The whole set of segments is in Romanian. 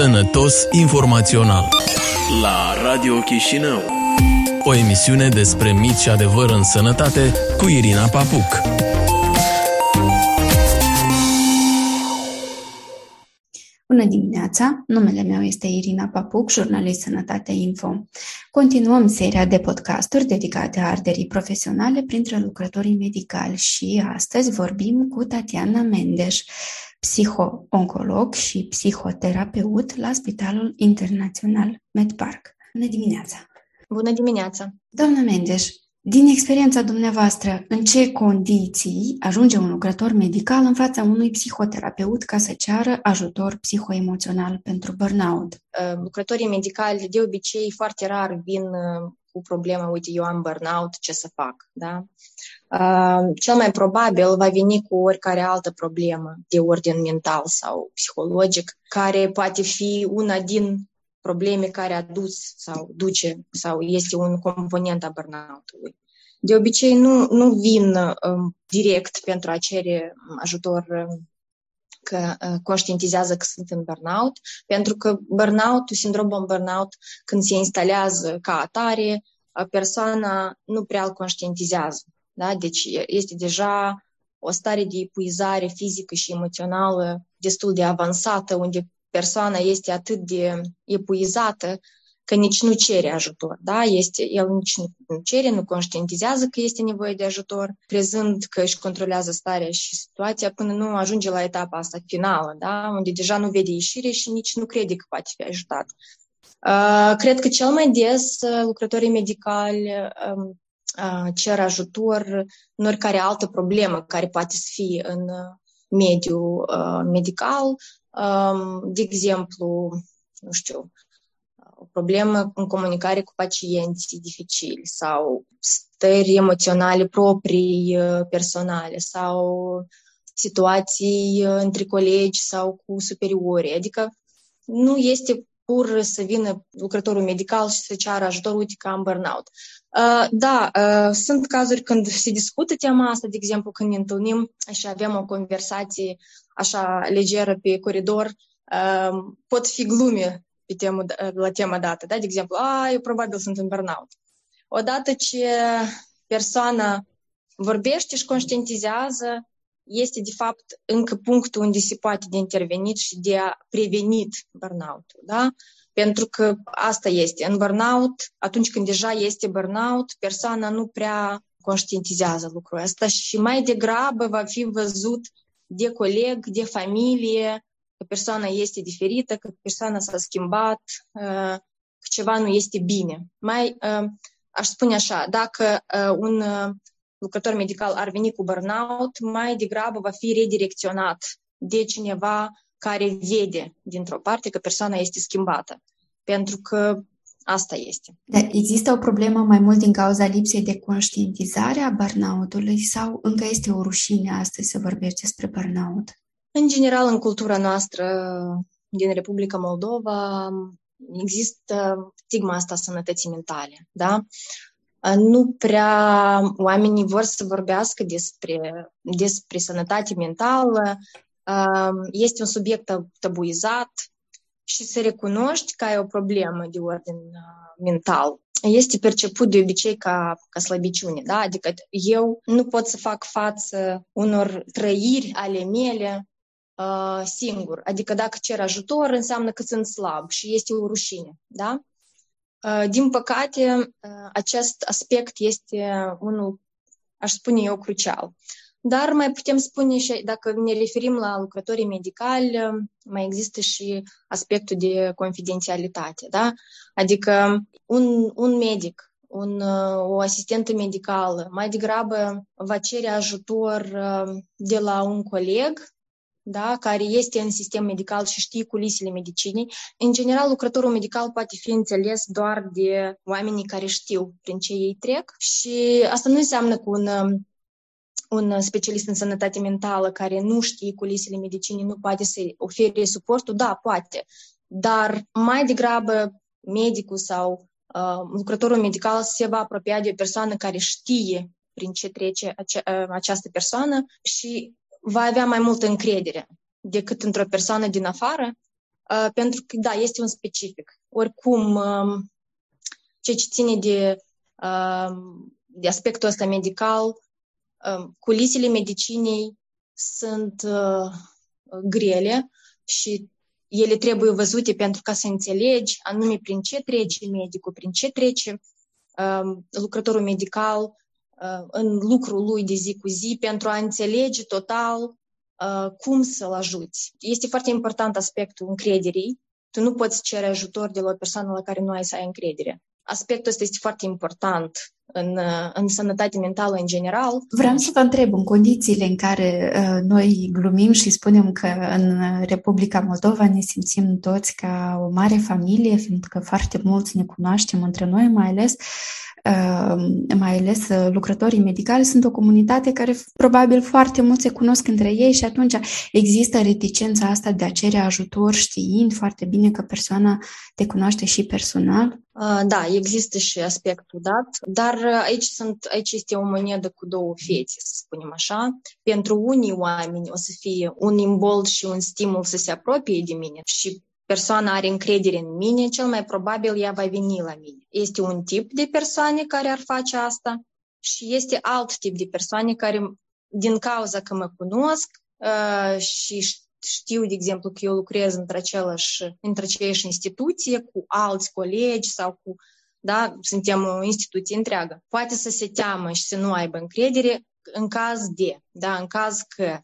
Sănătos informațional La Radio Chișinău O emisiune despre mit și adevăr în sănătate cu Irina Papuc Bună dimineața! Numele meu este Irina Papuc, jurnalist Sănătate Info. Continuăm seria de podcasturi dedicate arderii profesionale printre lucrătorii medicali și astăzi vorbim cu Tatiana Mendeș, psiho-oncolog și psihoterapeut la Spitalul Internațional MedPark. Bună dimineața! Bună dimineața! Doamna Mendeș, din experiența dumneavoastră, în ce condiții ajunge un lucrător medical în fața unui psihoterapeut ca să ceară ajutor psihoemoțional pentru burnout? Uh, lucrătorii medicali de obicei foarte rar vin uh, cu problema, uite, eu am burnout, ce să fac, da? Uh, cel mai probabil va veni cu oricare altă problemă de ordin mental sau psihologic, care poate fi una din probleme care a dus sau duce sau este un component a burnout-ului. De obicei nu, nu vin um, direct pentru a cere ajutor um, că uh, conștientizează că sunt în burnout, pentru că burnout, sindromul burnout, când se instalează ca atare, persoana nu prea îl conștientizează. Da? Deci este deja o stare de epuizare fizică și emoțională destul de avansată, unde persoana este atât de epuizată că nici nu cere ajutor, da? Este, el nici nu cere, nu conștientizează că este nevoie de ajutor, crezând că își controlează starea și situația până nu ajunge la etapa asta finală, da? Unde deja nu vede ieșire și nici nu crede că poate fi ajutat. Uh, cred că cel mai des uh, lucrătorii medicali um, uh, cer ajutor în oricare altă problemă care poate să fie în mediul medical, um, de exemplu, nu știu, o problemă în comunicare cu pacienții dificili sau stări emoționale proprii personale sau situații între colegi sau cu superiori. Adică nu este pur să vină lucrătorul medical și să ceară ajutor, uite că am burnout. Uh, da, uh, sunt cazuri când se discută tema asta, de exemplu, când ne întâlnim și avem o conversație așa legeră pe coridor, uh, pot fi glume pe temă, la tema dată, da? De exemplu, a, eu probabil sunt în burnout. Odată ce persoana vorbește și conștientizează, este de fapt încă punctul unde se poate de intervenit și de a prevenit burnout-ul, da? Pentru că asta este. În burnout, atunci când deja este burnout, persoana nu prea conștientizează lucrul ăsta și mai degrabă va fi văzut de coleg, de familie, că persoana este diferită, că persoana s-a schimbat, uh, că ceva nu este bine. Mai, uh, aș spune așa, dacă uh, un lucrător medical ar veni cu burnout, mai degrabă va fi redirecționat de cineva care vede dintr-o parte că persoana este schimbată. Pentru că asta este. Da, există o problemă mai mult din cauza lipsei de conștientizare a burnout-ului sau încă este o rușine astăzi să vorbești despre burnout? În general, în cultura noastră din Republica Moldova există stigma asta sănătății mentale, da? nu prea oamenii vor să vorbească despre, despre sănătate mentală, este un subiect tabuizat și să recunoști că ai o problemă de ordin mental este perceput de obicei ca, ca slăbiciune, da? Adică eu nu pot să fac față unor trăiri ale mele uh, singur. Adică dacă cer ajutor, înseamnă că sunt slab și este o rușine, da? Din păcate, acest aspect este unul, aș spune eu, crucial. Dar mai putem spune și, dacă ne referim la lucrătorii medicali, mai există și aspectul de confidențialitate, da? Adică un, un medic, un, o asistentă medicală mai degrabă va cere ajutor de la un coleg da, care este în sistem medical și știe culisele medicinii. În general, lucrătorul medical poate fi înțeles doar de oamenii care știu prin ce ei trec și asta nu înseamnă că un, un specialist în sănătate mentală care nu știe culisele medicinii nu poate să ofere suportul. Da, poate, dar mai degrabă medicul sau uh, lucrătorul medical se va apropia de o persoană care știe prin ce trece ace- această persoană și va avea mai multă încredere decât într-o persoană din afară uh, pentru că, da, este un specific. Oricum, uh, ceea ce ține de, uh, de aspectul ăsta medical, uh, culisele medicinei sunt uh, grele și ele trebuie văzute pentru ca să înțelegi anume prin ce trece medicul, prin ce trece uh, lucrătorul medical uh, în lucrul lui de zi cu zi pentru a înțelege total uh, cum să-l ajuți. Este foarte important aspectul încrederii. Tu nu poți cere ajutor de la o persoană la care nu ai să ai încredere aspectul ăsta este foarte important în, în sănătate mentală în general. Vreau să vă întreb, în condițiile în care uh, noi glumim și spunem că în Republica Moldova ne simțim toți ca o mare familie, fiindcă foarte mulți ne cunoaștem între noi, mai ales Ehm, mai ales uh, lucrătorii medicali, sunt o comunitate care probabil foarte mult se cunosc între ei și atunci există reticența asta de a cere ajutor știind foarte bine că persoana te cunoaște și personal? Da, există și aspectul dat, dar uh, aici, sunt, aici este o monedă cu două fețe, să spunem așa. Pentru unii oameni o să fie un imbold și un stimul să se apropie de mine și persoana are încredere în mine, cel mai probabil ea va veni la mine. Este un tip de persoane care ar face asta și este alt tip de persoane care, din cauza că mă cunosc uh, și știu, de exemplu, că eu lucrez într același, într aceeași instituție cu alți colegi sau cu, da, suntem o instituție întreagă. Poate să se teamă și să nu aibă încredere în caz de, da, în caz că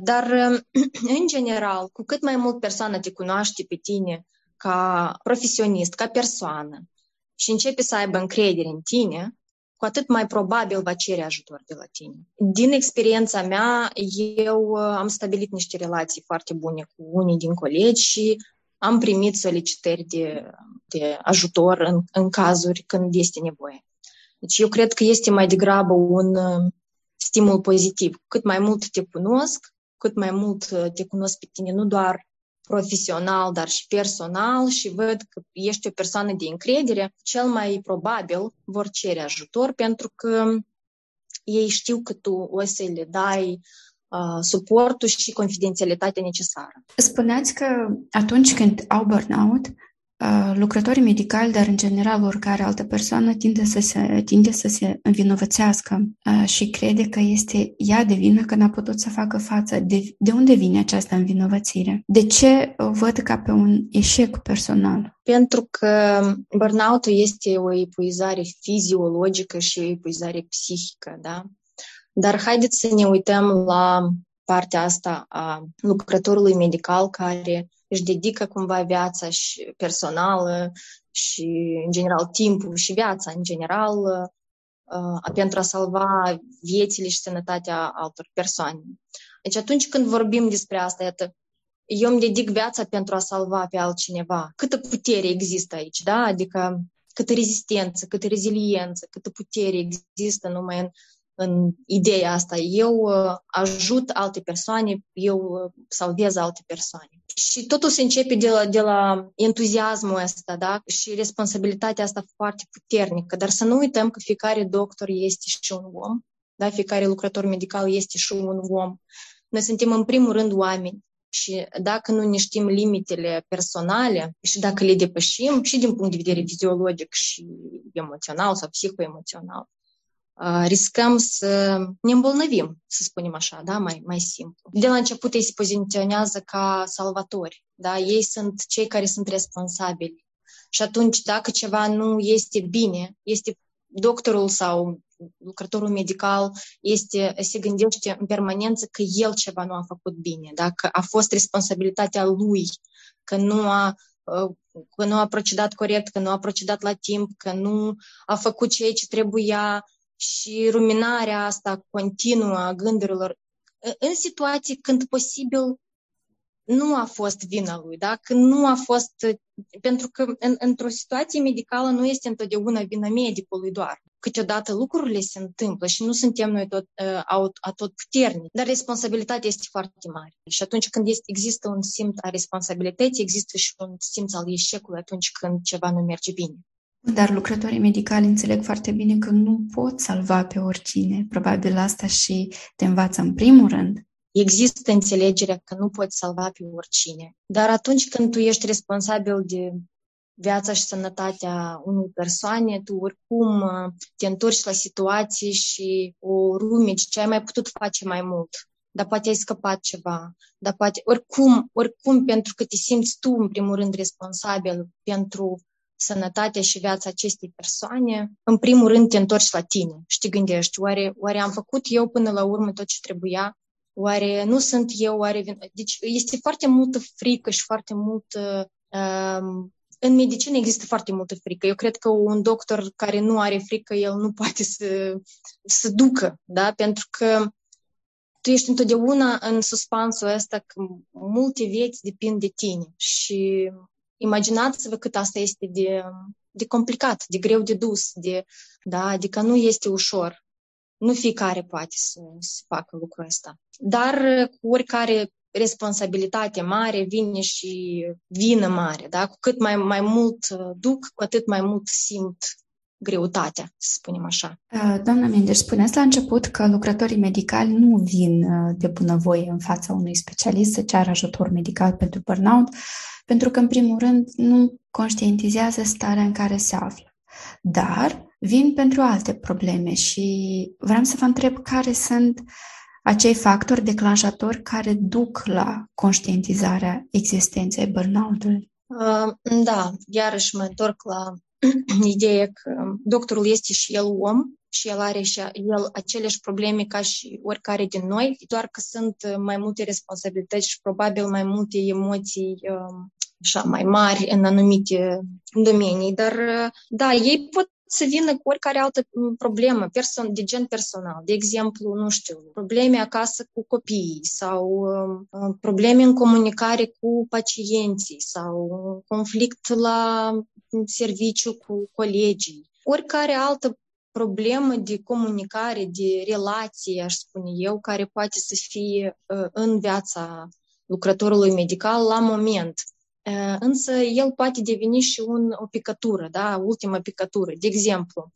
dar, în general, cu cât mai mult persoana te cunoaște pe tine ca profesionist, ca persoană și începe să aibă încredere în tine, cu atât mai probabil va cere ajutor de la tine. Din experiența mea, eu am stabilit niște relații foarte bune cu unii din colegi și am primit solicitări de, de ajutor în, în cazuri când este nevoie. Deci eu cred că este mai degrabă un stimul pozitiv. Cât mai mult te cunosc, cât mai mult uh, te cunosc pe tine, nu doar profesional, dar și personal și văd că ești o persoană de încredere, cel mai probabil vor cere ajutor pentru că ei știu că tu o să le dai uh, suportul și confidențialitatea necesară. Spuneați că atunci când au burnout, lucrătorii medicali, dar în general oricare altă persoană, tinde să se, tinde să se învinovățească și crede că este ea de vină că n-a putut să facă față. De, de unde vine această învinovățire? De ce o văd ca pe un eșec personal? Pentru că burnout-ul este o epuizare fiziologică și o epuizare psihică, da? Dar haideți să ne uităm la partea asta a lucrătorului medical care își dedică cumva viața și personală și, în general, timpul și viața, în general, uh, pentru a salva viețile și sănătatea altor persoane. Deci atunci când vorbim despre asta, iată, eu îmi dedic viața pentru a salva pe altcineva. Câtă putere există aici, da? Adică câtă rezistență, câtă reziliență, câtă putere există numai în în ideea asta. Eu uh, ajut alte persoane, eu uh, salvez alte persoane. Și totul se începe de la, de la entuziasmul ăsta, da? Și responsabilitatea asta foarte puternică. Dar să nu uităm că fiecare doctor este și un om, da? Fiecare lucrător medical este și un om. Noi suntem în primul rând oameni. Și dacă nu ne știm limitele personale și dacă le depășim și din punct de vedere fiziologic și emoțional sau psihoemoțional, riscăm să ne îmbolnăvim, să spunem așa, da, mai, mai simplu. De la început ei se poziționează ca salvatori, da, ei sunt cei care sunt responsabili. Și atunci, dacă ceva nu este bine, este doctorul sau lucrătorul medical este, se gândește în permanență că el ceva nu a făcut bine, dacă a fost responsabilitatea lui, că nu a că nu a procedat corect, că nu a procedat la timp, că nu a făcut ceea ce trebuia, și ruminarea asta continuă a gândurilor în situații când posibil nu a fost vina lui, da? Când nu a fost... Pentru că în, într-o situație medicală nu este întotdeauna vina medicului doar. Câteodată lucrurile se întâmplă și nu suntem noi tot, uh, tot puternici, dar responsabilitatea este foarte mare. Și atunci când este, există un simț a responsabilității, există și un simț al eșecului atunci când ceva nu merge bine. Dar lucrătorii medicali înțeleg foarte bine că nu pot salva pe oricine. Probabil asta și te învață în primul rând există înțelegerea că nu poți salva pe oricine. Dar atunci când tu ești responsabil de viața și sănătatea unei persoane, tu oricum uh, te întorci la situații și o rumegi ce ai mai putut face mai mult. Dar poate ai scăpat ceva, dar poate oricum, oricum pentru că te simți tu în primul rând responsabil pentru sănătatea și viața acestei persoane, în primul rând te întorci la tine și te gândești, oare, oare am făcut eu până la urmă tot ce trebuia? Oare nu sunt eu? Oare... Deci este foarte multă frică și foarte mult uh, în medicină există foarte multă frică. Eu cred că un doctor care nu are frică, el nu poate să, să ducă, da? Pentru că tu ești întotdeauna în suspansul ăsta că multe vieți depind de tine și imaginați-vă cât asta este de, de complicat, de greu de dus, de, da? adică nu este ușor. Nu fiecare poate să, să facă lucrul ăsta. Dar cu oricare responsabilitate mare vine și vină mare. Da? Cu cât mai, mai mult uh, duc, cu atât mai mult simt greutatea, să spunem așa. Uh, doamna Mendes, spuneați la început că lucrătorii medicali nu vin uh, de bunăvoie în fața unui specialist să ceară ajutor medical pentru burnout, pentru că, în primul rând, nu conștientizează starea în care se află. Dar vin pentru alte probleme și vreau să vă întreb care sunt uh, acei factori declanșatori care duc la conștientizarea existenței burnout-ului? Uh, da, iarăși mă întorc la ideea că doctorul este și el om și el are și el aceleași probleme ca și oricare din noi, doar că sunt mai multe responsabilități și probabil mai multe emoții um, așa, mai mari în anumite domenii, dar da, ei pot să vină cu oricare altă mm, problemă person, de gen personal. De exemplu, nu știu, probleme acasă cu copiii sau uh, probleme în comunicare cu pacienții sau conflict la serviciu cu colegii. Oricare altă problemă de comunicare, de relație, aș spune eu, care poate să fie uh, în viața lucrătorului medical la moment. Însă el poate deveni și un, o picătură, da? ultima picătură. De exemplu,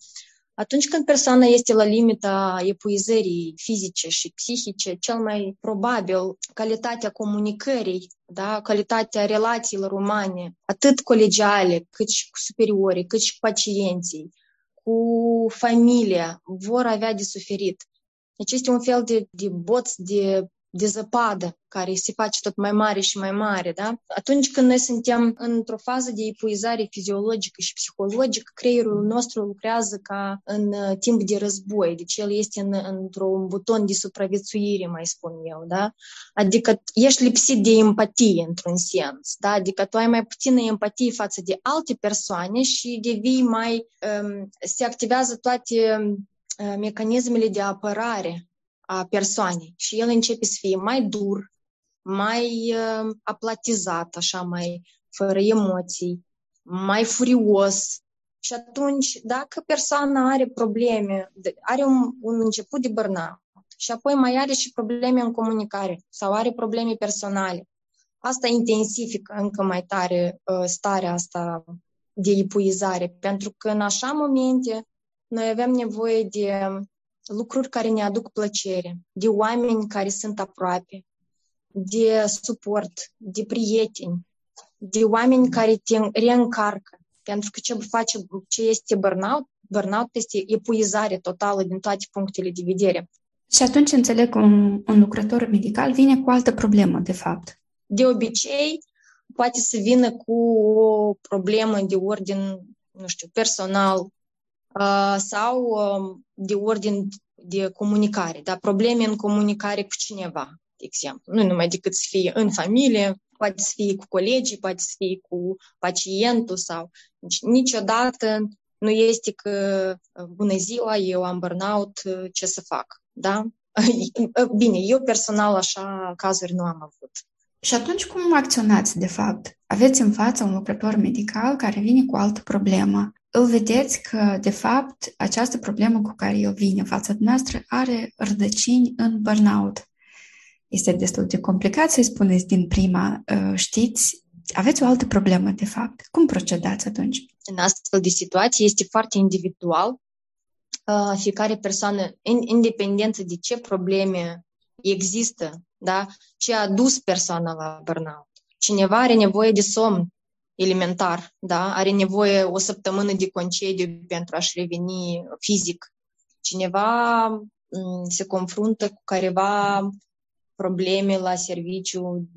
atunci când persoana este la limita epuizării fizice și psihice, cel mai probabil calitatea comunicării, da? calitatea relațiilor umane, atât colegiale, cât și cu superiorii, cât și cu pacienții, cu familia, vor avea de suferit. Deci este un fel de, de boț de de zăpadă care se face tot mai mare și mai mare, da? Atunci când noi suntem într-o fază de epuizare fiziologică și psihologică, creierul nostru lucrează ca în uh, timp de război, deci el este în, într-un buton de supraviețuire, mai spun eu, da? Adică ești lipsit de empatie într-un sens, da? Adică tu ai mai puțină empatie față de alte persoane și devii mai, um, se activează toate uh, mecanismele de apărare a persoanei și el începe să fie mai dur, mai uh, aplatizat, așa, mai fără emoții, mai furios. Și atunci, dacă persoana are probleme, are un, un început de burnout și apoi mai are și probleme în comunicare sau are probleme personale, asta intensifică încă mai tare uh, starea asta de epuizare, pentru că în așa momente noi avem nevoie de lucruri care ne aduc plăcere, de oameni care sunt aproape, de suport, de prieteni, de oameni care te reîncarcă. Pentru că ce face, ce este burnout? Burnout este epuizare totală din toate punctele de vedere. Și atunci înțeleg că un, un lucrător medical vine cu altă problemă, de fapt. De obicei, poate să vină cu o problemă de ordin, nu știu, personal, sau de ordin de comunicare, da? probleme în comunicare cu cineva, de exemplu. Nu numai decât să fie în familie, poate să fie cu colegii, poate să fie cu pacientul sau... Deci, niciodată nu este că bună ziua, eu am burnout, ce să fac, da? Bine, eu personal așa cazuri nu am avut. Și atunci cum acționați, de fapt? Aveți în față un lucrător medical care vine cu altă problemă îl vedeți că, de fapt, această problemă cu care el vine în fața noastră are rădăcini în burnout. Este destul de complicat să-i spuneți din prima, uh, știți, aveți o altă problemă, de fapt. Cum procedați atunci? În astfel de situații este foarte individual. Uh, fiecare persoană, independență de ce probleme există da? ce a dus persoana la burnout. Cineva are nevoie de somn elementar, da? are nevoie o săptămână de concediu pentru a-și reveni fizic. Cineva se confruntă cu careva probleme la serviciu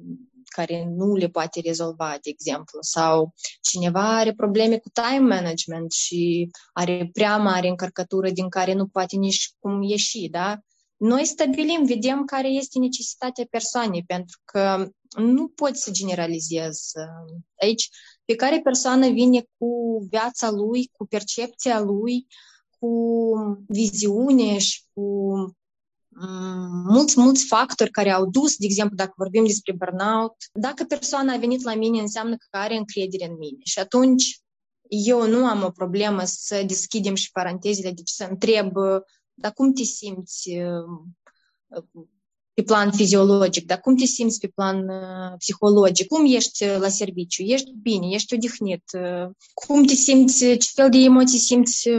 care nu le poate rezolva, de exemplu, sau cineva are probleme cu time management și are prea mare încărcătură din care nu poate nici cum ieși, da? Noi stabilim, vedem care este necesitatea persoanei, pentru că nu poți să generalizezi. Aici, fiecare persoană vine cu viața lui, cu percepția lui, cu viziune și cu mulți, mulți factori care au dus, de exemplu, dacă vorbim despre burnout, dacă persoana a venit la mine, înseamnă că are încredere în mine. Și atunci eu nu am o problemă să deschidem și parantezele, deci să întreb, dar cum te simți pe plan fiziologic, dar cum te simți pe plan psihologic, cum ești la serviciu, ești bine, ești odihnit, cum te simți, ce fel de emoții simți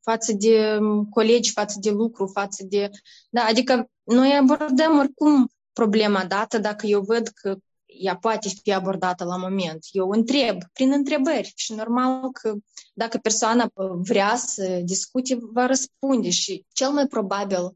față de colegi, față de lucru, față de... Da, adică noi abordăm oricum problema dată dacă eu văd că ea poate fi abordată la moment. Eu întreb prin întrebări și normal că dacă persoana vrea să discute, va răspunde și cel mai probabil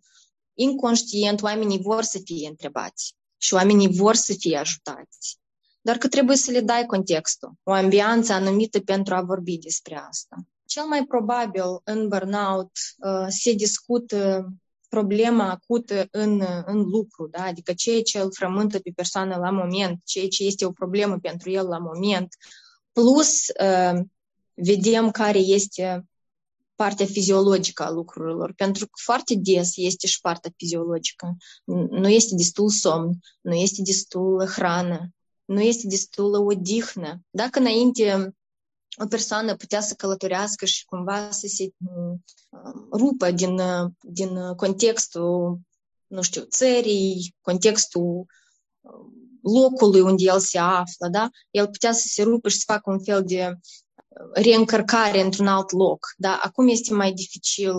inconștient oamenii vor să fie întrebați și oamenii vor să fie ajutați. Dar că trebuie să le dai contextul, o ambianță anumită pentru a vorbi despre asta. Cel mai probabil în burnout uh, se discută problema acută în, în lucru, da? adică ceea ce îl frământă pe persoană la moment, ceea ce este o problemă pentru el la moment, plus uh, vedem care este partea fiziologică a lucrurilor, pentru că foarte des este și partea fiziologică. Nu este destul somn, nu este destul hrană, nu este destul odihnă. Dacă înainte o persoană putea să călătorească și cumva să se rupă din, din contextul, nu știu, țării, contextul locului unde el se află, da? El putea să se rupă și să facă un fel de reîncărcare într-un alt loc. Da? Acum este mai dificil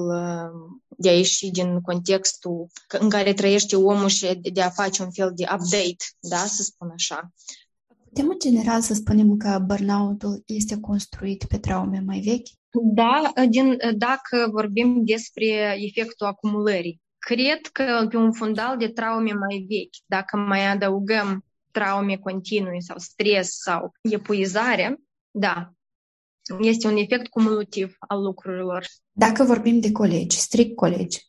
de a ieși din contextul în care trăiește omul și de a face un fel de update, da? să spun așa. Putem în general să spunem că burnout-ul este construit pe traume mai vechi? Da, din, dacă vorbim despre efectul acumulării. Cred că pe un fundal de traume mai vechi, dacă mai adăugăm traume continui sau stres sau epuizare, da, este un efect cumulativ al lucrurilor. Dacă vorbim de colegi, strict colegi,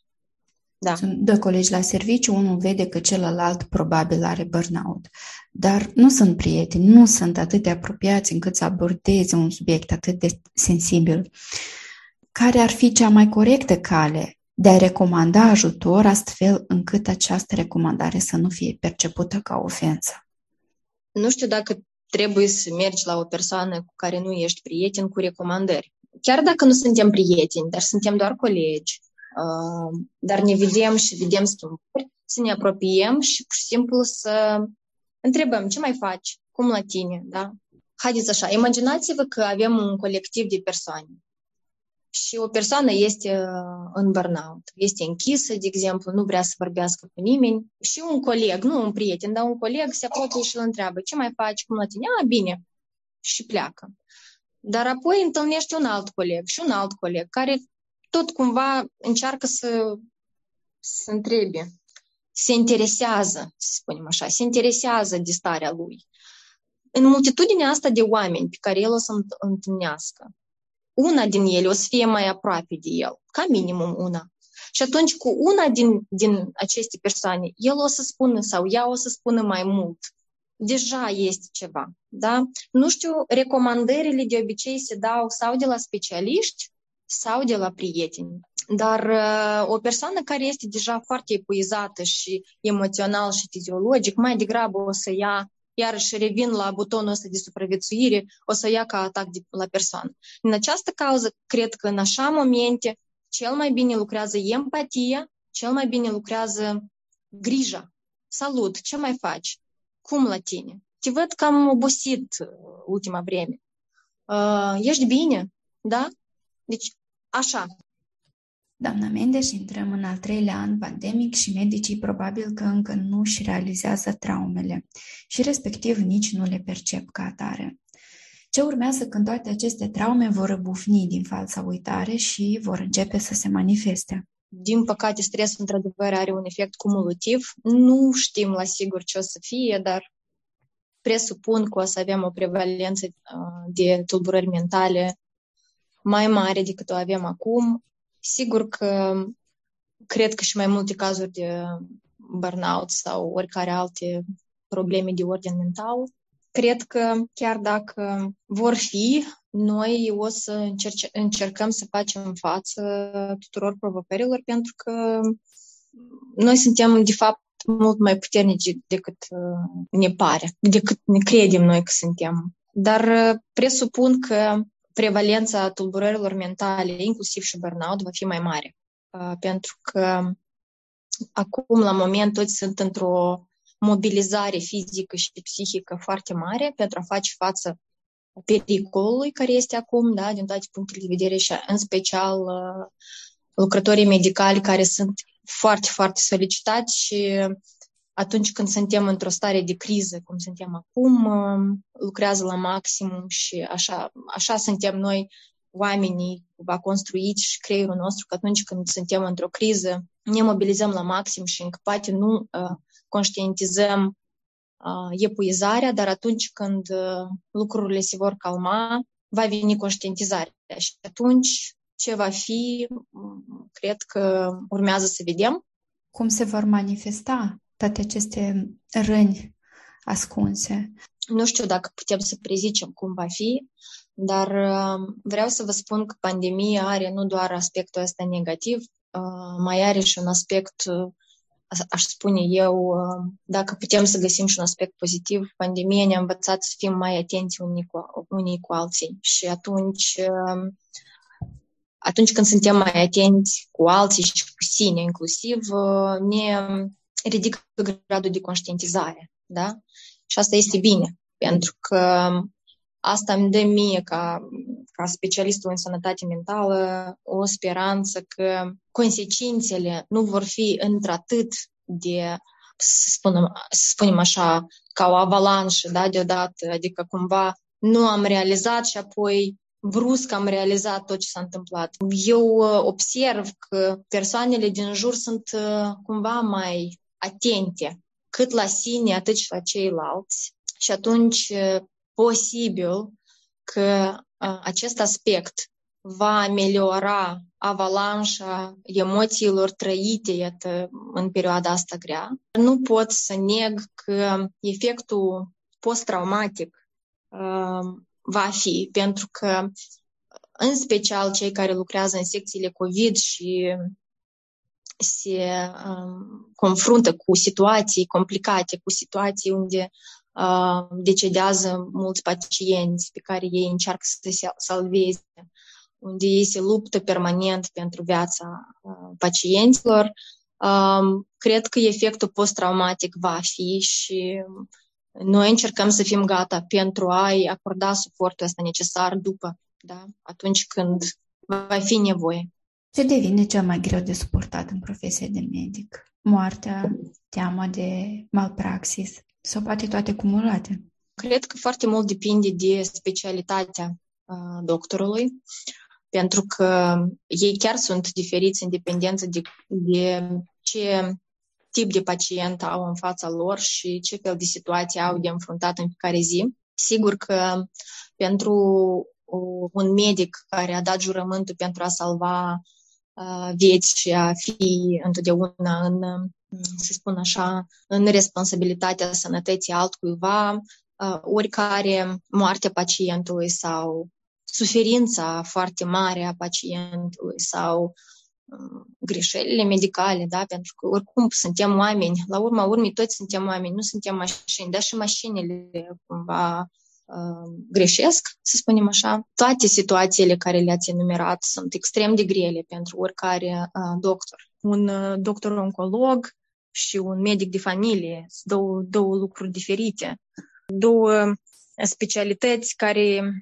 da. Sunt doi colegi la serviciu, unul vede că celălalt probabil are burnout, dar nu sunt prieteni, nu sunt atât de apropiați încât să abordeze un subiect atât de sensibil. Care ar fi cea mai corectă cale de a recomanda ajutor astfel încât această recomandare să nu fie percepută ca ofensă? Nu știu dacă trebuie să mergi la o persoană cu care nu ești prieten cu recomandări. Chiar dacă nu suntem prieteni, dar suntem doar colegi, dar ne vedem și vedem schimbări, să ne apropiem și pur și simplu să întrebăm ce mai faci, cum la tine, da? Haideți așa, imaginați-vă că avem un colectiv de persoane și o persoană este în burnout, este închisă, de exemplu, nu vrea să vorbească cu nimeni și un coleg, nu un prieten, dar un coleg se apropie și îl întreabă ce mai faci, cum la tine? A, bine. Și pleacă. Dar apoi întâlnește un alt coleg și un alt coleg care tot cumva încearcă să, să întrebe, se interesează, să spunem așa, se interesează de starea lui. În multitudinea asta de oameni pe care el o să întâlnească, una din ele o să fie mai aproape de el, ca minimum una. Și atunci cu una din, din aceste persoane, el o să spună sau ea o să spună mai mult. Deja este ceva. Da? Nu știu, recomandările de obicei se dau sau de la specialiști sau de la prieteni. Dar uh, o persoană care este deja foarte epuizată și emoțional și fiziologic, mai degrabă o să ia, iarăși revin la butonul ăsta de supraviețuire, o să ia ca atac de, la persoană. În această cauză, cred că în așa momente, cel mai bine lucrează empatia, cel mai bine lucrează grija. Salut, ce mai faci? Cum la tine? Te văd că am obosit uh, ultima vreme. Uh, ești bine? Da? Deci, așa, Doamna Mendes, intrăm în al treilea an pandemic și medicii probabil că încă nu își realizează traumele și respectiv nici nu le percep ca atare. Ce urmează când toate aceste traume vor răbufni din falsa uitare și vor începe să se manifeste? Din păcate, stresul într-adevăr are un efect cumulativ. Nu știm la sigur ce o să fie, dar presupun că o să avem o prevalență de tulburări mentale mai mare decât o avem acum. Sigur că cred că și mai multe cazuri de burnout sau oricare alte probleme de ordin mental. Cred că chiar dacă vor fi, noi o să încerce, încercăm să facem față tuturor provocărilor pentru că noi suntem, de fapt, mult mai puternici decât uh, ne pare, decât ne credem noi că suntem. Dar uh, presupun că prevalența tulburărilor mentale, inclusiv și burnout, va fi mai mare. Uh, pentru că acum, la moment, toți sunt într-o mobilizare fizică și psihică foarte mare pentru a face față pericolului care este acum, da, din toate punctele de vedere și în special lucrătorii medicali care sunt foarte, foarte solicitați și atunci când suntem într-o stare de criză, cum suntem acum, lucrează la maximum și așa, așa suntem noi, oamenii, va construiți și creierul nostru, că atunci când suntem într-o criză, ne mobilizăm la maxim și încă poate nu uh, conștientizăm uh, epuizarea, dar atunci când uh, lucrurile se vor calma, va veni conștientizarea. Și atunci ce va fi, cred că urmează să vedem. Cum se vor manifesta toate aceste răni ascunse? Nu știu dacă putem să prezicem cum va fi, dar uh, vreau să vă spun că pandemia are nu doar aspectul ăsta negativ, uh, mai are și un aspect, uh, aș spune eu, dacă putem să găsim și un aspect pozitiv, pandemia ne-a învățat să fim mai atenți unii cu, unii cu alții și atunci atunci când suntem mai atenți cu alții și cu sine inclusiv, ne ridică gradul de conștientizare, da? Și asta este bine, pentru că asta îmi dă mie, ca, ca specialistul în sănătate mentală, o speranță că consecințele nu vor fi într-atât de, să spunem, să spunem așa, ca o avalanșă, da, deodată, adică cumva nu am realizat și apoi brusc am realizat tot ce s-a întâmplat. Eu uh, observ că persoanele din jur sunt uh, cumva mai atente, cât la sine, atât și la ceilalți. Și atunci, uh, posibil că acest aspect va ameliora avalanșa emoțiilor trăite iată, în perioada asta grea. Nu pot să neg că efectul post-traumatic va fi, pentru că în special cei care lucrează în secțiile COVID și se um, confruntă cu situații complicate, cu situații unde uh, decedează mulți pacienți pe care ei încearcă să se salveze, unde ei se luptă permanent pentru viața uh, pacienților. Um, cred că efectul post-traumatic va fi și noi încercăm să fim gata pentru a-i acorda suportul ăsta necesar după, da? atunci când va fi nevoie. Ce devine cel mai greu de suportat în profesia de medic? Moartea, teama de malpraxis sau poate toate cumulate? Cred că foarte mult depinde de specialitatea uh, doctorului, pentru că ei chiar sunt diferiți în dependență de, de ce tip de pacient au în fața lor și ce fel de situații au de înfruntat în fiecare zi. Sigur că pentru un medic care a dat jurământul pentru a salva uh, vieți și a fi întotdeauna în, să spun așa, în responsabilitatea sănătății altcuiva, uh, oricare moarte pacientului sau suferința foarte mare a pacientului sau greșelile medicale, da? pentru că oricum suntem oameni, la urma urmei toți suntem oameni, nu suntem mașini, dar și mașinile cumva uh, greșesc, să spunem așa. Toate situațiile care le-ați enumerat sunt extrem de grele pentru oricare uh, doctor. Un uh, doctor oncolog și un medic de familie sunt două, două lucruri diferite, două specialități care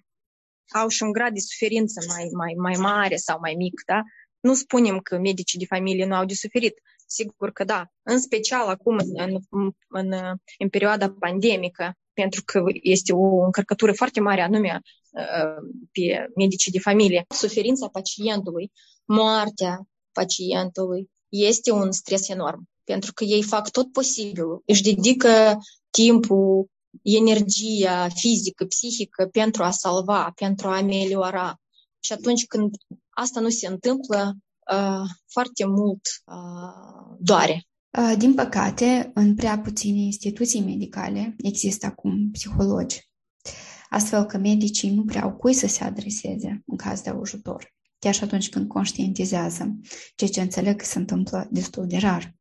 au și un grad de suferință mai, mai, mai mare sau mai mic, da? Nu spunem că medicii de familie nu au de suferit. Sigur că da. În special acum, în, în, în, în perioada pandemică, pentru că este o încărcătură foarte mare anume pe medicii de familie. Suferința pacientului, moartea pacientului este un stres enorm, pentru că ei fac tot posibilul, își dedică timpul, energia fizică, psihică pentru a salva, pentru a ameliora. Și atunci când asta nu se întâmplă, foarte mult doare. Din păcate, în prea puține instituții medicale există acum psihologi, astfel că medicii nu prea au cui să se adreseze în caz de ajutor, chiar și atunci când conștientizează, ceea ce înțeleg că se întâmplă destul de rar.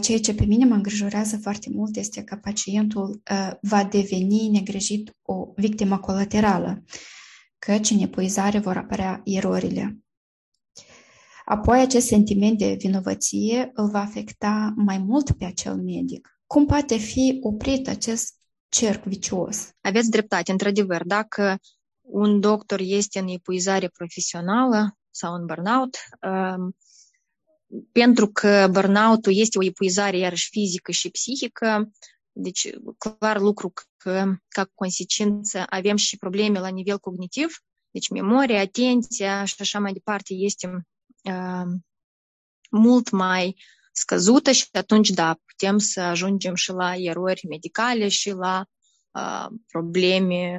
Ceea ce pe mine mă îngrijorează foarte mult este că pacientul va deveni negrijit o victimă colaterală, căci în epuizare vor apărea erorile Apoi acest sentiment de vinovăție îl va afecta mai mult pe acel medic. Cum poate fi oprit acest cerc vicios? Aveți dreptate, într-adevăr, dacă un doctor este în epuizare profesională sau în burnout, um, pentru că burnout-ul este o epuizare iarăși fizică și psihică, deci clar lucru că ca consecință avem și probleme la nivel cognitiv, deci memoria, atenția și așa mai departe este mult mai scăzută și atunci, da, putem să ajungem și la erori medicale și la uh, probleme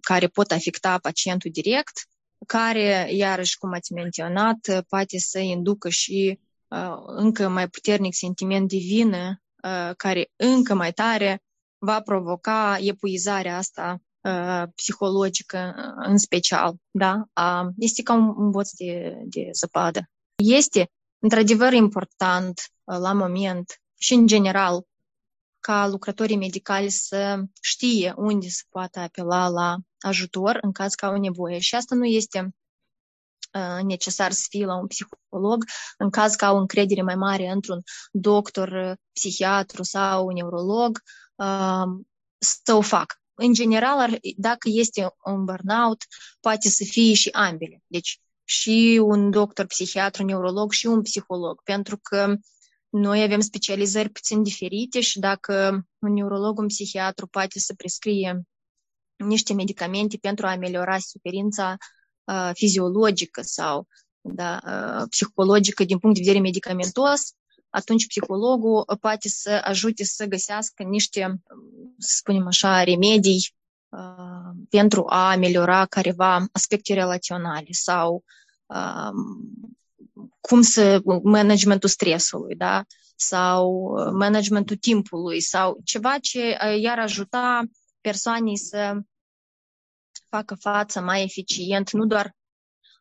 care pot afecta pacientul direct, care, iarăși, cum ați menționat, poate să inducă și uh, încă mai puternic sentiment de vină, uh, care încă mai tare va provoca epuizarea asta uh, psihologică în special. Da? Uh, este ca un, un boț de, de zăpadă. Este într-adevăr important la moment și în general ca lucrătorii medicali să știe unde se poate apela la ajutor în caz că au nevoie. Și asta nu este necesar să fie la un psiholog, în caz că au încredere mai mare într-un doctor, psihiatru sau un neurolog, să o fac. În general, dacă este un burnout, poate să fie și ambele. Deci, și un doctor psihiatru, neurolog și un psiholog, pentru că noi avem specializări puțin diferite și dacă un neurolog, un psihiatru poate să prescrie niște medicamente pentru a ameliora suferința uh, fiziologică sau da, uh, psihologică din punct de vedere medicamentos, atunci psihologul poate să ajute să găsească niște, să spunem așa, remedii uh, pentru a ameliora careva aspecte relaționale sau cum să managementul stresului, da? sau managementul timpului sau ceva ce i-ar ajuta persoanei să facă față mai eficient, nu doar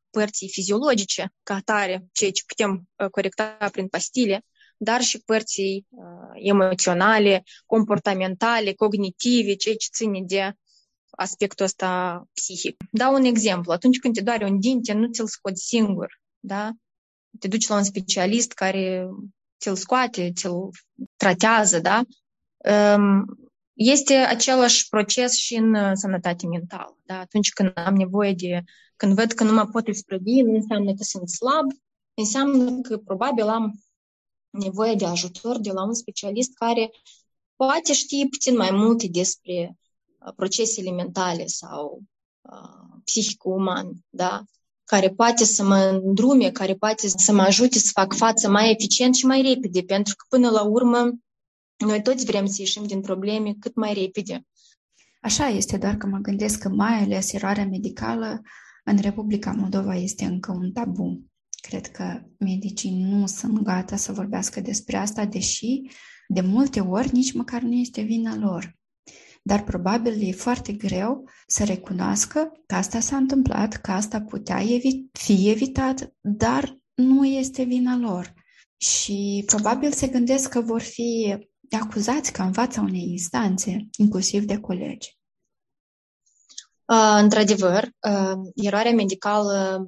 părții fiziologice ca atare, ceea ce putem corecta prin pastile, dar și părții uh, emoționale, comportamentale, cognitive, ceea ce ține de aspectul ăsta psihic. Dau un exemplu. Atunci când te doare un dinte, nu ți-l scoți singur, da? Te duci la un specialist care ți-l scoate, ți-l tratează, da? Este același proces și în sănătate mentală, da? Atunci când am nevoie de, când văd că nu mă pot isprăvi, nu înseamnă că sunt slab, înseamnă că probabil am nevoie de ajutor de la un specialist care poate ști puțin mai multe despre procesele mentale sau uh, psihico-uman, da? care poate să mă îndrume, care poate să mă ajute să fac față mai eficient și mai repede, pentru că până la urmă noi toți vrem să ieșim din probleme cât mai repede. Așa este, doar că mă gândesc că mai ales eroarea medicală în Republica Moldova este încă un tabu. Cred că medicii nu sunt gata să vorbească despre asta, deși de multe ori nici măcar nu este vina lor dar probabil e foarte greu să recunoască că asta s-a întâmplat, că asta putea evi- fi evitat, dar nu este vina lor. Și probabil se gândesc că vor fi acuzați ca în fața unei instanțe, inclusiv de colegi. Uh, într-adevăr, uh, eroarea medicală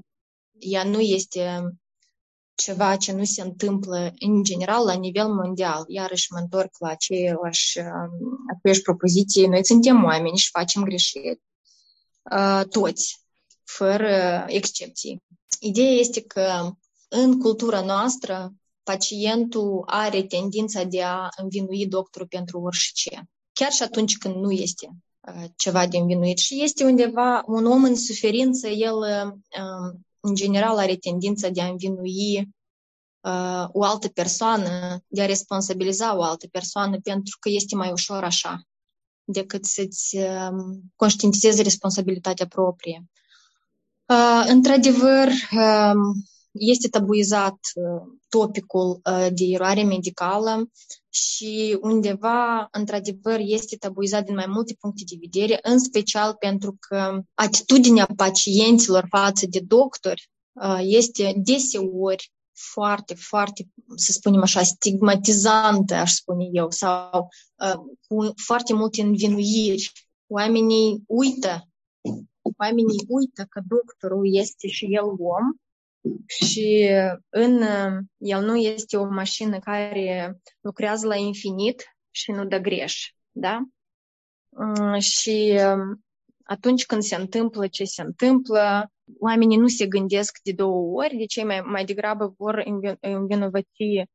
ea nu este ceva ce nu se întâmplă în general la nivel mondial. Iarăși mă întorc la aceeași, aceeași propoziție. Noi suntem oameni și facem greșeli. Toți, fără excepții. Ideea este că în cultura noastră, pacientul are tendința de a învinui doctorul pentru orice. Chiar și atunci când nu este ceva de învinuit. Și este undeva un om în suferință, el în general are tendința de a învinui o altă persoană, de a responsabiliza o altă persoană pentru că este mai ușor așa decât să-ți conștientizezi responsabilitatea proprie. Într-adevăr, este tabuizat topicul de eroare medicală și undeva, într-adevăr, este tabuizat din mai multe puncte de vedere, în special pentru că atitudinea pacienților față de doctori este deseori foarte, foarte, să spunem așa, stigmatizantă, aș spune eu, sau uh, cu foarte multe învinuiri. Oamenii uită, oamenii uită că doctorul este și el om și în, el nu este o mașină care lucrează la infinit și nu dă greș, da? Și atunci când se întâmplă ce se întâmplă, oamenii nu se gândesc de două ori, de cei mai, mai degrabă vor învinovăți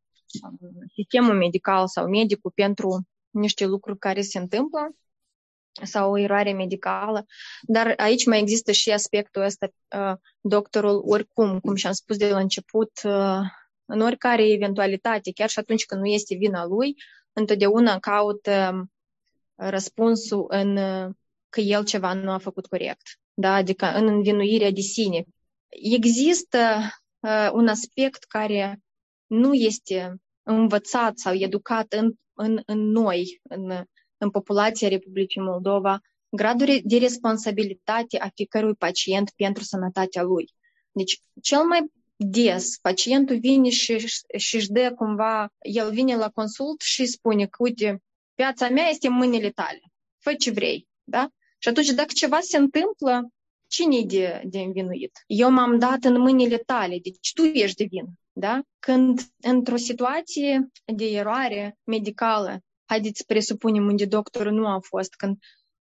sistemul medical sau medicul pentru niște lucruri care se întâmplă sau o eroare medicală, dar aici mai există și aspectul ăsta, doctorul oricum, cum și-am spus de la început, în oricare eventualitate, chiar și atunci când nu este vina lui, întotdeauna caută răspunsul în că el ceva nu a făcut corect, da? adică în învinuirea de sine. Există uh, un aspect care nu este învățat sau educat în, în, în noi, în, în populația Republicii Moldova, gradul de responsabilitate a fiecărui pacient pentru sănătatea lui. Deci, cel mai des pacientul vine și, și își dă cumva, el vine la consult și spune că, uite, viața mea este în mâinile tale, fă ce vrei, da? Și atunci, dacă ceva se întâmplă, cine e de, de învinuit? Eu m-am dat în mâinile tale, deci tu ești de vină. Da? Când într-o situație de eroare medicală, haideți să presupunem unde doctorul nu a fost, când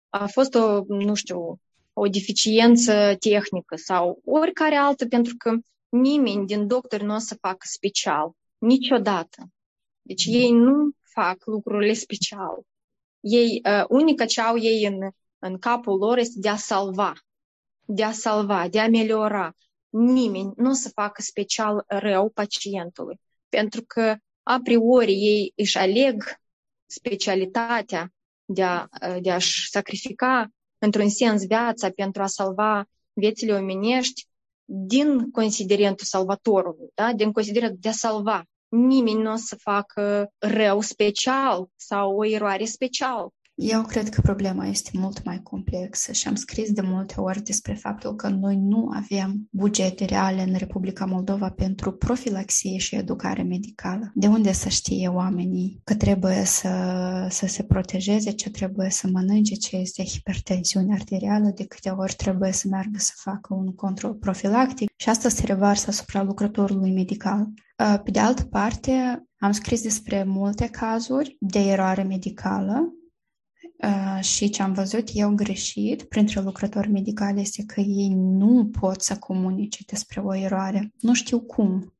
a fost o, nu știu, o deficiență tehnică sau oricare altă, pentru că nimeni din doctor nu o să facă special, niciodată. Deci ei nu fac lucrurile special. Ei, uh, unica ce au ei în în capul lor este de a salva, de a salva, de a ameliora. Nimeni nu o să facă special rău pacientului, pentru că a priori ei își aleg specialitatea de, a, de a-și sacrifica într-un sens viața pentru a salva viețile omenești din considerentul salvatorului, da? din considerentul de a salva. Nimeni nu o să facă rău special sau o eroare special. Eu cred că problema este mult mai complexă și am scris de multe ori despre faptul că noi nu avem bugete reale în Republica Moldova pentru profilaxie și educare medicală. De unde să știe oamenii că trebuie să, să se protejeze, ce trebuie să mănânce, ce este hipertensiune arterială, de câte ori trebuie să meargă să facă un control profilactic și asta se revarsă asupra lucrătorului medical. Pe de altă parte, am scris despre multe cazuri de eroare medicală și ce am văzut eu greșit printre lucrători medicali este că ei nu pot să comunice despre o eroare. Nu știu cum.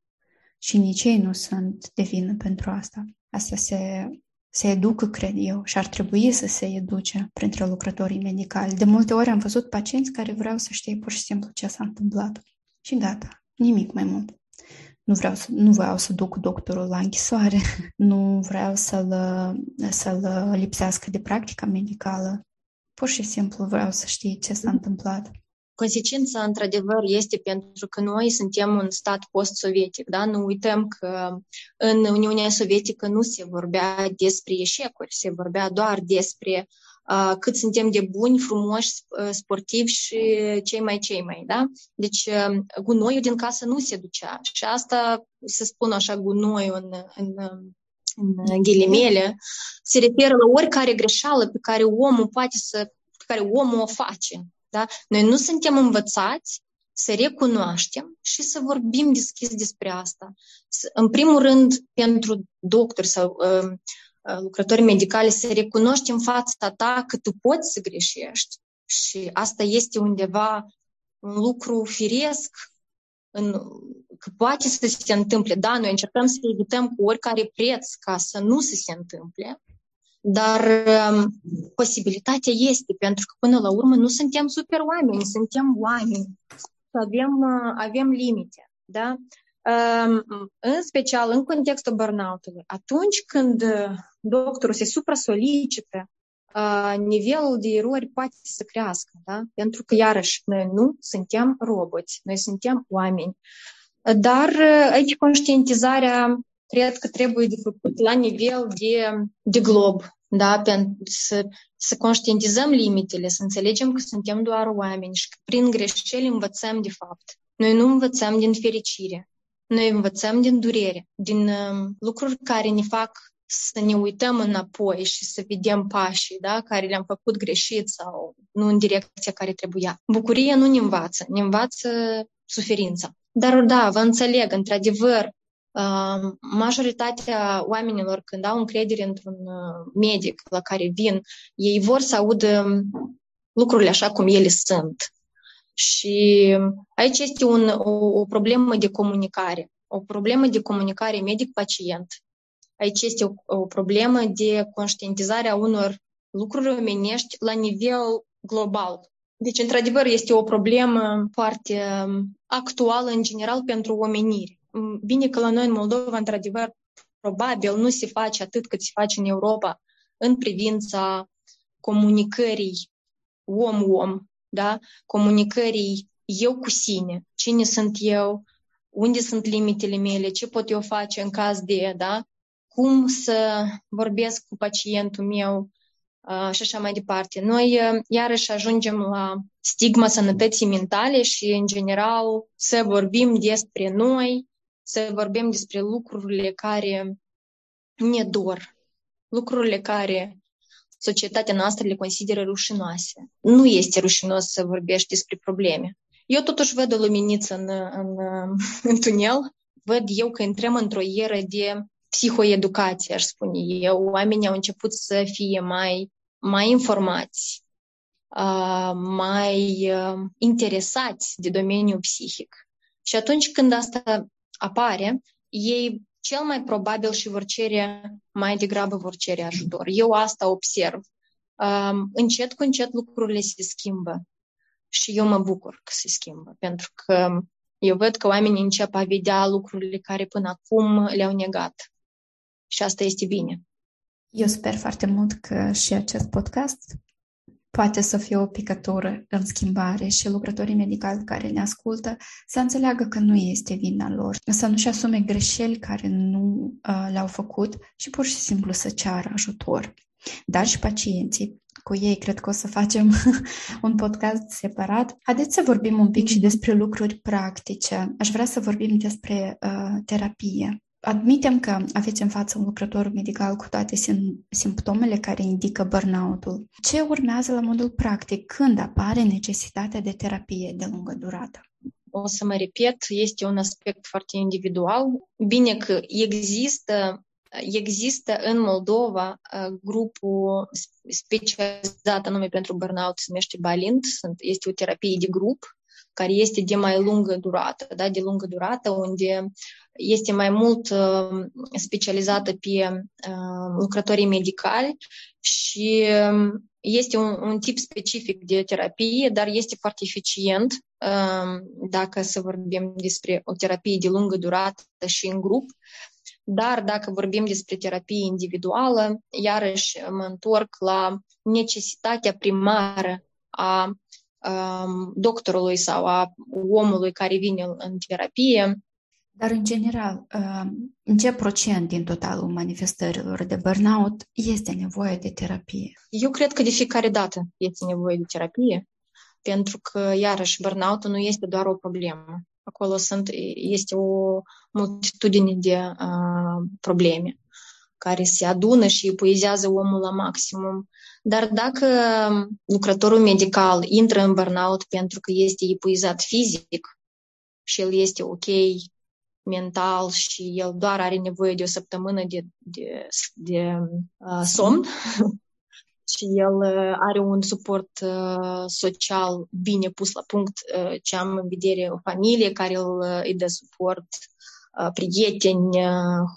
Și nici ei nu sunt de vină pentru asta. Asta se, se educă, cred eu, și ar trebui să se educe printre lucrătorii medicali. De multe ori am văzut pacienți care vreau să știe pur și simplu ce s-a întâmplat. Și gata, nimic mai mult nu vreau să, nu vreau să duc doctorul la închisoare, nu vreau să-l, să-l lipsească de practica medicală. Pur și simplu vreau să știi ce s-a întâmplat. Consecința, într-adevăr, este pentru că noi suntem un stat post-sovietic, da? Nu uităm că în Uniunea Sovietică nu se vorbea despre eșecuri, se vorbea doar despre cât suntem de buni, frumoși, sportivi și cei mai cei mai, da? Deci gunoiul din casă nu se ducea și asta, să spun așa, gunoiul în, în, în ghilimele, se referă la oricare greșeală pe care omul poate să, pe care omul o face, da? Noi nu suntem învățați să recunoaștem și să vorbim deschis despre asta. În primul rând, pentru doctori sau uh, lucrători medicali să recunoști în fața ta că tu poți să greșești și asta este undeva un lucru firesc în, că poate să se întâmple. Da, noi încercăm să evităm cu oricare preț ca să nu se se întâmple, dar um, posibilitatea este, pentru că până la urmă nu suntem super oameni, suntem oameni avem, uh, avem limite. Da? Um, în special în contextul burnout-ului. Atunci când uh, doctorul se supra-solicită, uh, nivelul de erori poate să crească, da? pentru că, iarăși, noi nu suntem roboți, noi suntem oameni. Dar aici conștientizarea cred că trebuie de făcut la nivel de, de glob, da? pentru să, să conștientizăm limitele, să înțelegem că suntem doar oameni și că prin greșeli învățăm de fapt. Noi nu învățăm din fericire, noi învățăm din durere, din uh, lucruri care ne fac să ne uităm înapoi și să vedem pașii da, care le-am făcut greșit sau nu în direcția care trebuia. Bucuria nu ne învață, ne învață suferința. Dar da, vă înțeleg, într-adevăr, majoritatea oamenilor când au încredere într-un medic la care vin, ei vor să audă lucrurile așa cum ele sunt. Și aici este un, o, o problemă de comunicare, o problemă de comunicare medic-pacient. Aici este o, o problemă de conștientizare a unor lucruri omenești la nivel global. Deci, într-adevăr, este o problemă foarte actuală în general pentru omenire. Bine că la noi în Moldova, într-adevăr, probabil nu se face atât cât se face în Europa în privința comunicării om-om, da? comunicării eu cu sine, cine sunt eu, unde sunt limitele mele, ce pot eu face în caz de, da? Cum să vorbesc cu pacientul meu uh, și așa mai departe. Noi, uh, iarăși, ajungem la stigma sănătății mentale și, în general, să vorbim despre noi, să vorbim despre lucrurile care ne dor, lucrurile care societatea noastră le consideră rușinoase. Nu este rușinos să vorbești despre probleme. Eu totuși văd o luminiță în, în, în tunel, văd eu că intrăm într-o eră de psihoeducație, aș spune eu. Oamenii au început să fie mai, mai informați, mai interesați de domeniul psihic. Și atunci când asta apare, ei cel mai probabil și vor cere, mai degrabă vor cere ajutor. Eu asta observ. Um, încet cu încet lucrurile se schimbă și eu mă bucur că se schimbă, pentru că eu văd că oamenii încep a vedea lucrurile care până acum le-au negat. Și asta este bine. Eu sper foarte mult că și acest podcast poate să fie o picătură în schimbare și lucrătorii medicali care ne ascultă să înțeleagă că nu este vina lor, să nu-și asume greșeli care nu uh, le-au făcut și pur și simplu să ceară ajutor. Dar și pacienții, cu ei cred că o să facem un podcast separat. Haideți să vorbim un pic și despre lucruri practice. Aș vrea să vorbim despre uh, terapie. Admitem că aveți în față un lucrător medical cu toate sim- simptomele care indică burnout-ul. Ce urmează la modul practic când apare necesitatea de terapie de lungă durată? O să mă repet, este un aspect foarte individual. Bine că există Există în Moldova uh, grupul specializat anume pentru burnout, se numește Balint, este o terapie de grup care este de mai lungă durată, da, de lungă durată, unde este mai mult uh, specializată pe uh, lucrătorii medicali și um, este un, un tip specific de terapie, dar este foarte eficient uh, dacă să vorbim despre o terapie de lungă durată și în grup. Dar dacă vorbim despre terapie individuală, iarăși mă întorc la necesitatea primară a doctorului sau a omului care vine în terapie. Dar, în general, în ce procent din totalul manifestărilor de burnout este nevoie de terapie? Eu cred că de fiecare dată este nevoie de terapie, pentru că, iarăși, burnout nu este doar o problemă. Acolo sunt, este o multitudine de uh, probleme care se adună și epuizează omul la maximum. Dar dacă lucrătorul medical intră în burnout pentru că este epuizat fizic și el este ok mental și el doar are nevoie de o săptămână de, de, de uh, somn și el uh, are un suport uh, social bine pus la punct, uh, ce am în vedere o familie care îl, îi dă suport, prieteni,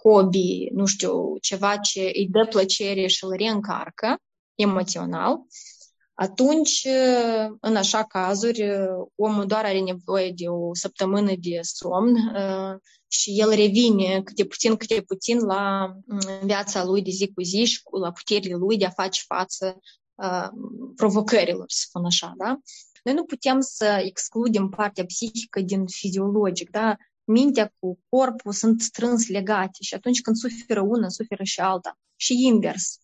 hobby, nu știu, ceva ce îi dă plăcere și îl reîncarcă emoțional, atunci, în așa cazuri, omul doar are nevoie de o săptămână de somn și el revine câte puțin, câte puțin la viața lui de zi cu zi și la puterile lui de a face față uh, provocărilor, să spun așa, da? Noi nu putem să excludem partea psihică din fiziologic, da? Mintea cu corpul sunt strâns legate și atunci când suferă una, suferă și alta. Și invers.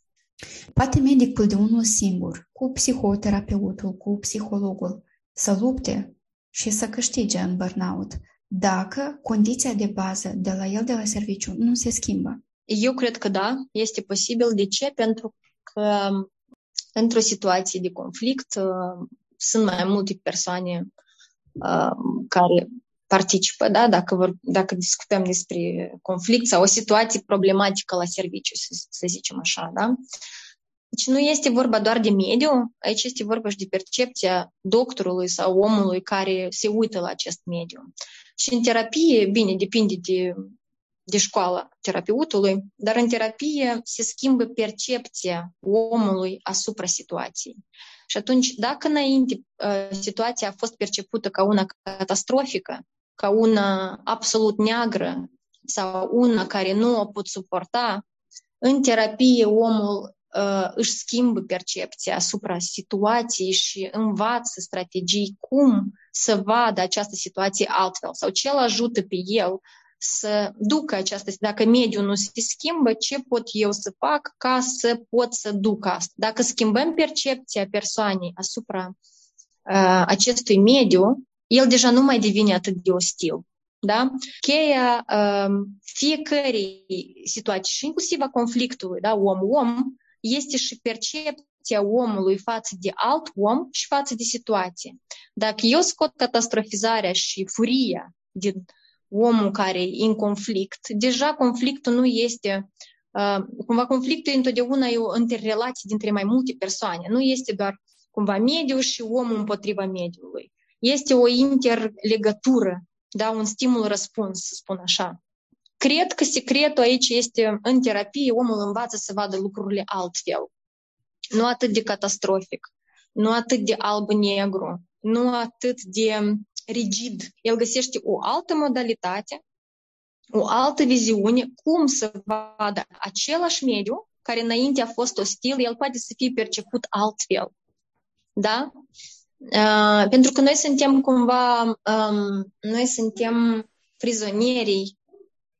Poate medicul de unul singur, cu psihoterapeutul, cu psihologul, să lupte și să câștige în burnout, dacă condiția de bază de la el, de la serviciu, nu se schimbă. Eu cred că da, este posibil. De ce? Pentru că într-o situație de conflict uh, sunt mai multe persoane uh, care participă, da? dacă, vor, dacă discutăm despre conflict sau o situație problematică la serviciu, să, să zicem așa. Da? Deci nu este vorba doar de mediu, aici este vorba și de percepția doctorului sau omului care se uită la acest mediu. Și în terapie, bine, depinde de, de școala terapeutului, dar în terapie se schimbă percepția omului asupra situației. Și atunci, dacă înainte situația a fost percepută ca una catastrofică, ca una absolut neagră sau una care nu o pot suporta, în terapie omul uh, își schimbă percepția asupra situației și învață strategii cum să vadă această situație altfel sau ce îl ajută pe el să ducă această, dacă mediul nu se schimbă, ce pot eu să fac ca să pot să duc asta. Dacă schimbăm percepția persoanei asupra uh, acestui mediu, el deja nu mai devine atât de ostil. Da? Cheia uh, fiecărei situații și inclusiv a conflictului, da? om-om, este și percepția omului față de alt om și față de situație. Dacă eu scot catastrofizarea și furia din omul care e în conflict, deja conflictul nu este uh, cumva conflictul e întotdeauna e o interrelație dintre mai multe persoane. Nu este doar cumva mediul și omul împotriva mediului. Este o interlegătură, da, un stimul-răspuns, să spun așa. Cred că secretul aici este în terapie, omul învață să vadă lucrurile altfel. Nu atât de catastrofic, nu atât de alb-negru, nu atât de rigid. El găsește o altă modalitate, o altă viziune, cum să vadă același mediu care înainte a fost ostil, el poate să fie perceput altfel. Da? Uh, pentru că noi suntem cumva, um, noi suntem prizonierii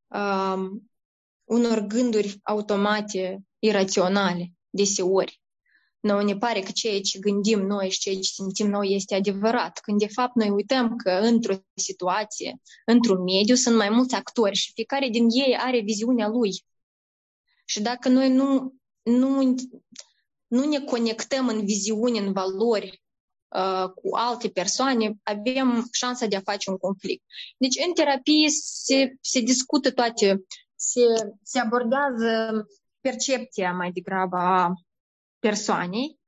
um, unor gânduri automate, iraționale, deseori. Noi ne pare că ceea ce gândim noi și ceea ce simțim noi este adevărat, când de fapt noi uităm că într-o situație, într-un mediu, sunt mai mulți actori și fiecare din ei are viziunea lui. Și dacă noi nu, nu, nu ne conectăm în viziune, în valori uh, cu alte persoane, avem șansa de a face un conflict. Deci în terapie se, se discută toate, se, se abordează percepția mai degrabă a persoanei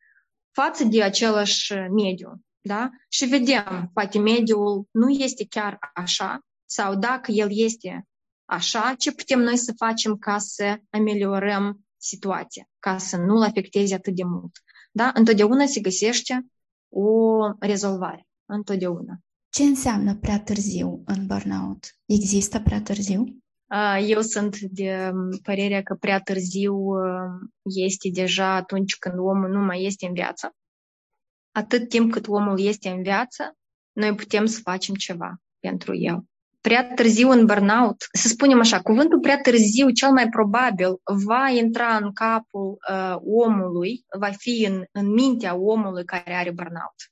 față de același mediu. Da? Și vedem, poate mediul nu este chiar așa, sau dacă el este așa, ce putem noi să facem ca să ameliorăm situația, ca să nu-l afecteze atât de mult. Da? Întotdeauna se găsește o rezolvare. Întotdeauna. Ce înseamnă prea târziu în burnout? Există prea târziu? Eu sunt de părerea că prea târziu este deja atunci când omul nu mai este în viață. Atât timp cât omul este în viață, noi putem să facem ceva pentru el. Prea târziu în burnout, să spunem așa, cuvântul prea târziu cel mai probabil va intra în capul uh, omului, va fi în, în mintea omului care are burnout.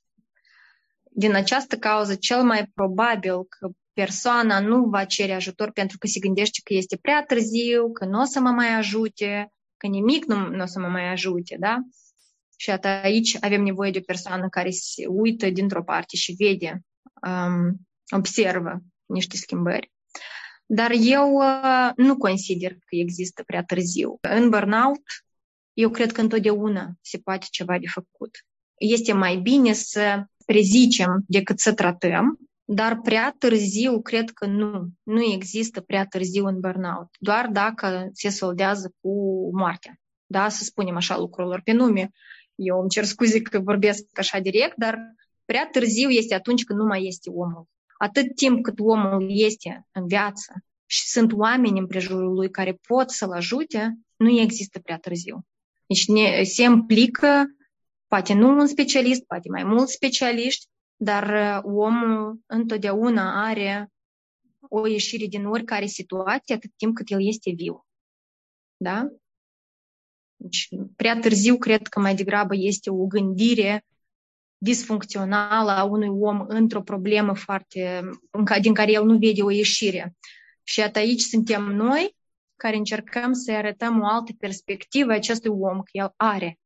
Din această cauză, cel mai probabil că persoana nu va cere ajutor pentru că se gândește că este prea târziu, că nu o să mă mai ajute, că nimic nu, nu o să mă mai ajute, da? Și aici avem nevoie de o persoană care se uită dintr-o parte și vede, um, observă niște schimbări. Dar eu uh, nu consider că există prea târziu. În burnout eu cred că întotdeauna se poate ceva de făcut. Este mai bine să prezicem decât să tratăm, dar prea târziu cred că nu. Nu există prea târziu în burnout. Doar dacă se soldează cu moartea. Da, să spunem așa lucrurilor pe nume. Eu îmi cer scuze că vorbesc așa direct, dar prea târziu este atunci când nu mai este omul. Atât timp cât omul este în viață și sunt oameni în prejurul lui care pot să-l ajute, nu există prea târziu. Deci ne, se implică, poate nu un specialist, poate mai mulți specialiști, dar uh, omul întotdeauna are o ieșire din oricare situație atât timp cât el este viu. Da? Deci, prea târziu cred că mai degrabă este o gândire disfuncțională a unui om într-o problemă foarte, din care el nu vede o ieșire. Și iată aici suntem noi care încercăm să arătăm o altă perspectivă acestui om, că el are.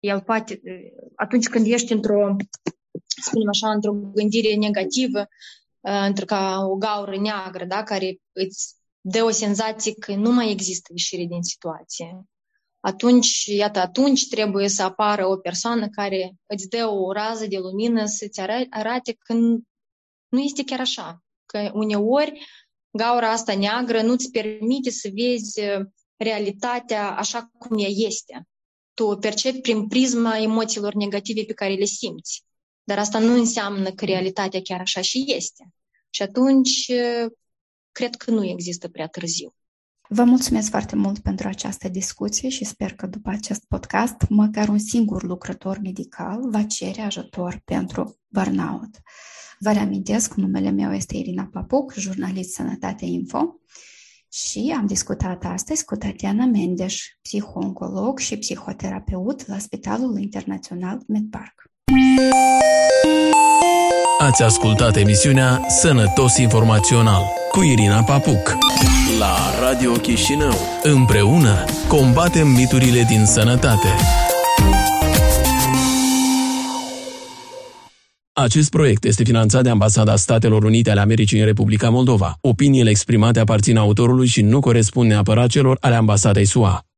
El poate, atunci când ești într-o, spunem așa, într-o gândire negativă, într ca o gaură neagră, da, care îți dă o senzație că nu mai există ieșire din situație. Atunci, iată, atunci trebuie să apară o persoană care îți dă o rază de lumină să-ți arate că nu este chiar așa. Că uneori gaura asta neagră nu-ți permite să vezi uh, realitatea așa cum ea este. Tu o percepi prin prisma emoțiilor negative pe care le simți. Dar asta nu înseamnă că realitatea chiar așa și este. Și atunci, uh, cred că nu există prea târziu. Vă mulțumesc foarte mult pentru această discuție și sper că după acest podcast, măcar un singur lucrător medical va cere ajutor pentru burnout. Vă reamintesc, numele meu este Irina Papuc, jurnalist Sănătate Info și am discutat astăzi cu Tatiana Mendes, psihooncolog și psihoterapeut la Spitalul Internațional MedPark. Ați ascultat emisiunea Sănătos Informațional cu Irina Papuc la Radio Chișinău. Împreună combatem miturile din sănătate. Acest proiect este finanțat de Ambasada Statelor Unite ale Americii în Republica Moldova. Opiniile exprimate aparțin autorului și nu corespund neapărat celor ale Ambasadei SUA.